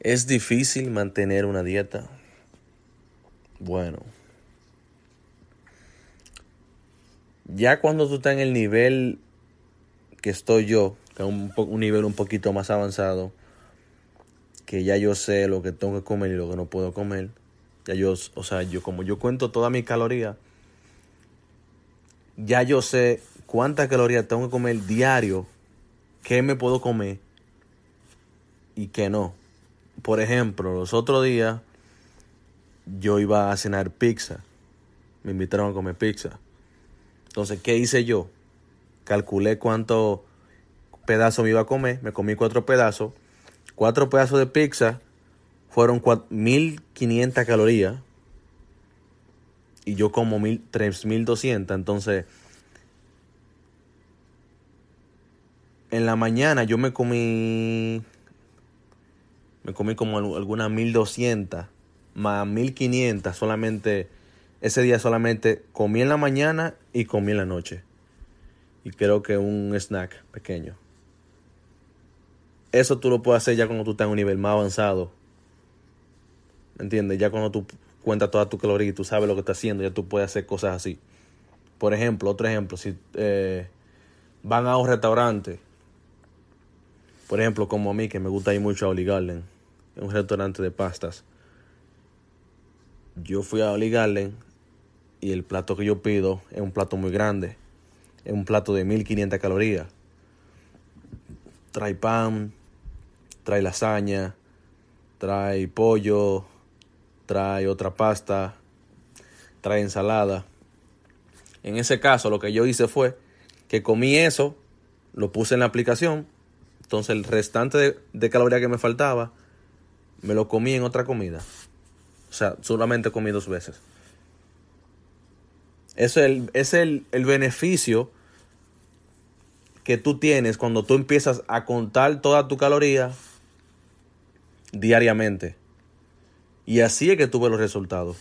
¿Es difícil mantener una dieta? Bueno. Ya cuando tú estás en el nivel que estoy yo, que es un, un nivel un poquito más avanzado, que ya yo sé lo que tengo que comer y lo que no puedo comer, ya yo, o sea, yo como yo cuento todas mis calorías, ya yo sé cuántas calorías tengo que comer diario, qué me puedo comer y qué no. Por ejemplo, los otros días yo iba a cenar pizza. Me invitaron a comer pizza. Entonces, ¿qué hice yo? Calculé cuánto pedazos me iba a comer. Me comí cuatro pedazos. Cuatro pedazos de pizza fueron 1500 calorías. Y yo como 3200. Entonces, en la mañana yo me comí me comí como algunas 1200 más 1500 solamente ese día solamente comí en la mañana y comí en la noche. Y creo que un snack pequeño. Eso tú lo puedes hacer ya cuando tú estás en un nivel más avanzado. ¿me entiendes? ya cuando tú cuentas toda tu caloría y tú sabes lo que estás haciendo ya tú puedes hacer cosas así. Por ejemplo otro ejemplo si eh, van a un restaurante por ejemplo como a mí que me gusta ir mucho a Oli Garden un restaurante de pastas. Yo fui a Oli Garden y el plato que yo pido es un plato muy grande. Es un plato de 1500 calorías. Trae pan, trae lasaña, trae pollo, trae otra pasta, trae ensalada. En ese caso lo que yo hice fue que comí eso, lo puse en la aplicación, entonces el restante de, de calorías que me faltaba me lo comí en otra comida. O sea, solamente comí dos veces. Eso es el, es el, el beneficio que tú tienes cuando tú empiezas a contar toda tu caloría diariamente. Y así es que tuve los resultados.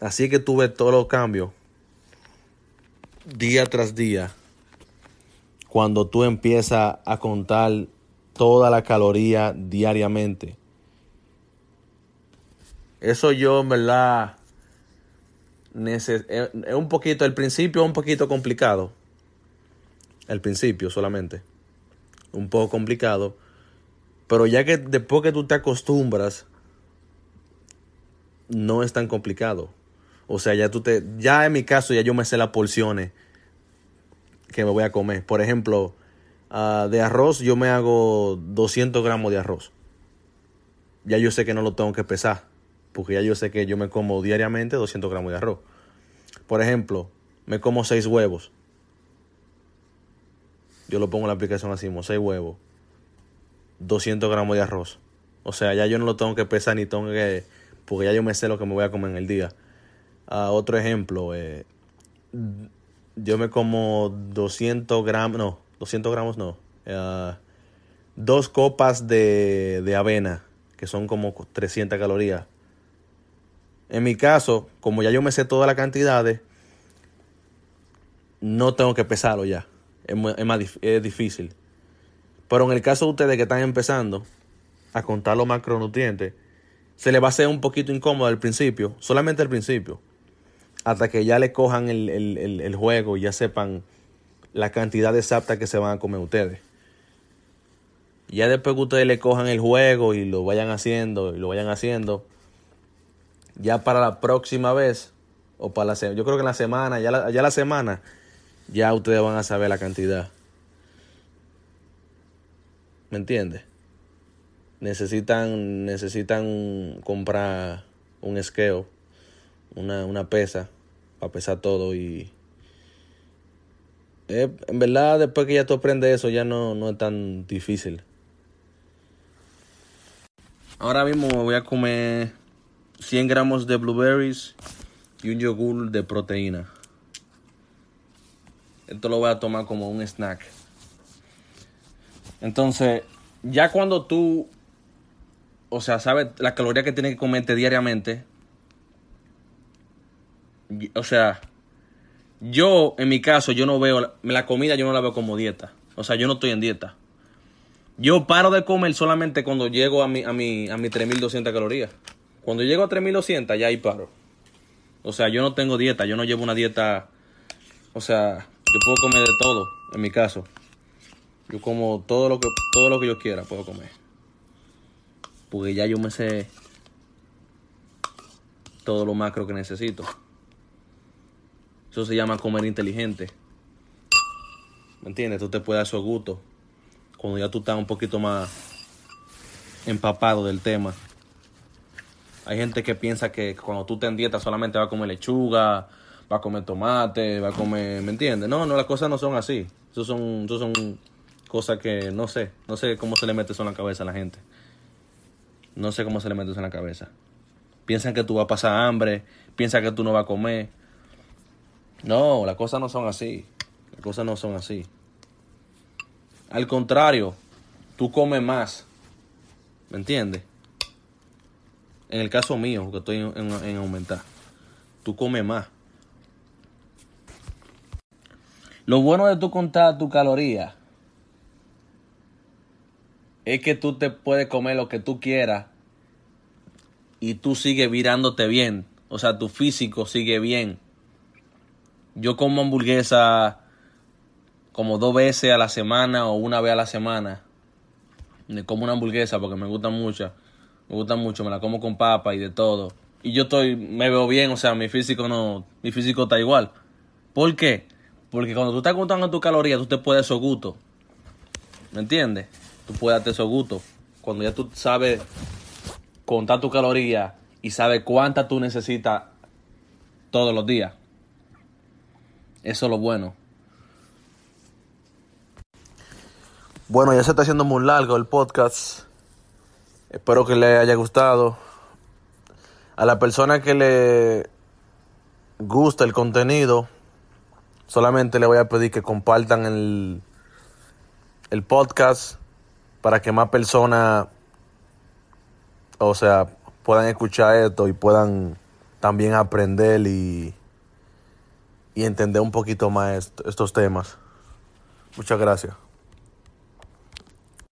Así es que tuve todos los cambios día tras día. Cuando tú empiezas a contar toda la caloría diariamente. Eso yo, en verdad, es un poquito, el principio es un poquito complicado. El principio solamente. Un poco complicado. Pero ya que después que tú te acostumbras, no es tan complicado. O sea, ya tú te, ya en mi caso, ya yo me sé las porciones que me voy a comer. Por ejemplo, Ah, de arroz yo me hago 200 gramos de arroz. Ya yo sé que no lo tengo que pesar, porque ya yo sé que yo me como diariamente 200 gramos de arroz. Por ejemplo, me como 6 huevos. Yo lo pongo en la aplicación así, 6 huevos, 200 gramos de arroz. O sea, ya yo no lo tengo que pesar ni tengo que... Porque ya yo me sé lo que me voy a comer en el día. Ah, otro ejemplo, eh, yo me como 200 gramos, no, 200 gramos no, uh, dos copas de, de avena, que son como 300 calorías. En mi caso, como ya yo me sé todas las cantidades, no tengo que pesarlo ya. Es, es, más, es difícil. Pero en el caso de ustedes que están empezando a contar los macronutrientes, se les va a hacer un poquito incómodo al principio, solamente al principio, hasta que ya le cojan el, el, el, el juego y ya sepan la cantidad exacta que se van a comer ustedes. Ya después que ustedes le cojan el juego y lo vayan haciendo y lo vayan haciendo, ya para la próxima vez, o para la semana, yo creo que en la semana, ya la, ya la semana, ya ustedes van a saber la cantidad. ¿Me entiendes? Necesitan, necesitan comprar un esqueo, una, una pesa, para pesar todo y en verdad, después que ya tú aprendes eso, ya no, no es tan difícil. Ahora mismo me voy a comer 100 gramos de blueberries y un yogur de proteína. Esto lo voy a tomar como un snack. Entonces, ya cuando tú, o sea, sabes la caloría que tienes que comerte diariamente, o sea, yo, en mi caso, yo no veo, la comida yo no la veo como dieta. O sea, yo no estoy en dieta. Yo paro de comer solamente cuando llego a mi, a mi, a mi 3200 calorías. Cuando llego a 3200, ya ahí paro. O sea, yo no tengo dieta, yo no llevo una dieta. O sea, yo puedo comer de todo, en mi caso. Yo como todo lo que, todo lo que yo quiera, puedo comer. Porque ya yo me sé todo lo macro que necesito. Eso se llama comer inteligente. ¿Me entiendes? Tú te puedes dar su gusto. Cuando ya tú estás un poquito más empapado del tema. Hay gente que piensa que cuando tú te en dieta solamente va a comer lechuga, va a comer tomate, va a comer, ¿me entiendes? No, no, las cosas no son así. Eso son, eso son cosas que no sé, no sé cómo se le mete eso en la cabeza a la gente. No sé cómo se le mete eso en la cabeza. Piensan que tú vas a pasar hambre, piensan que tú no vas a comer. No, las cosas no son así. Las cosas no son así. Al contrario, tú comes más. ¿Me entiendes? En el caso mío, que estoy en, aumentar, tú comes más. Lo bueno de tú contar tu caloría es que tú te puedes comer lo que tú quieras y tú sigues virándote bien. O sea, tu físico sigue bien. Yo como hamburguesa como dos veces a la semana o una vez a la semana. Me como una hamburguesa porque me gusta mucho me gusta mucho, me la como con papa y de todo. Y yo estoy, me veo bien, o sea, mi físico no, mi físico está igual. ¿Por qué? Porque cuando tú estás contando tus calorías, tú te puedes su gusto. ¿Me entiendes? Tú puedes darte gusto. Cuando ya tú sabes contar tus calorías y sabes cuántas tú necesitas todos los días. Eso es lo bueno. Bueno, ya se está haciendo muy largo el podcast. Espero que le haya gustado. A la persona que le gusta el contenido, solamente le voy a pedir que compartan el, el podcast para que más personas, o sea, puedan escuchar esto y puedan también aprender y, y entender un poquito más estos temas. Muchas gracias.